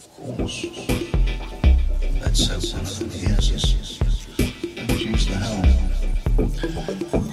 Of course. Let's hope one of them hears us and gives the helm.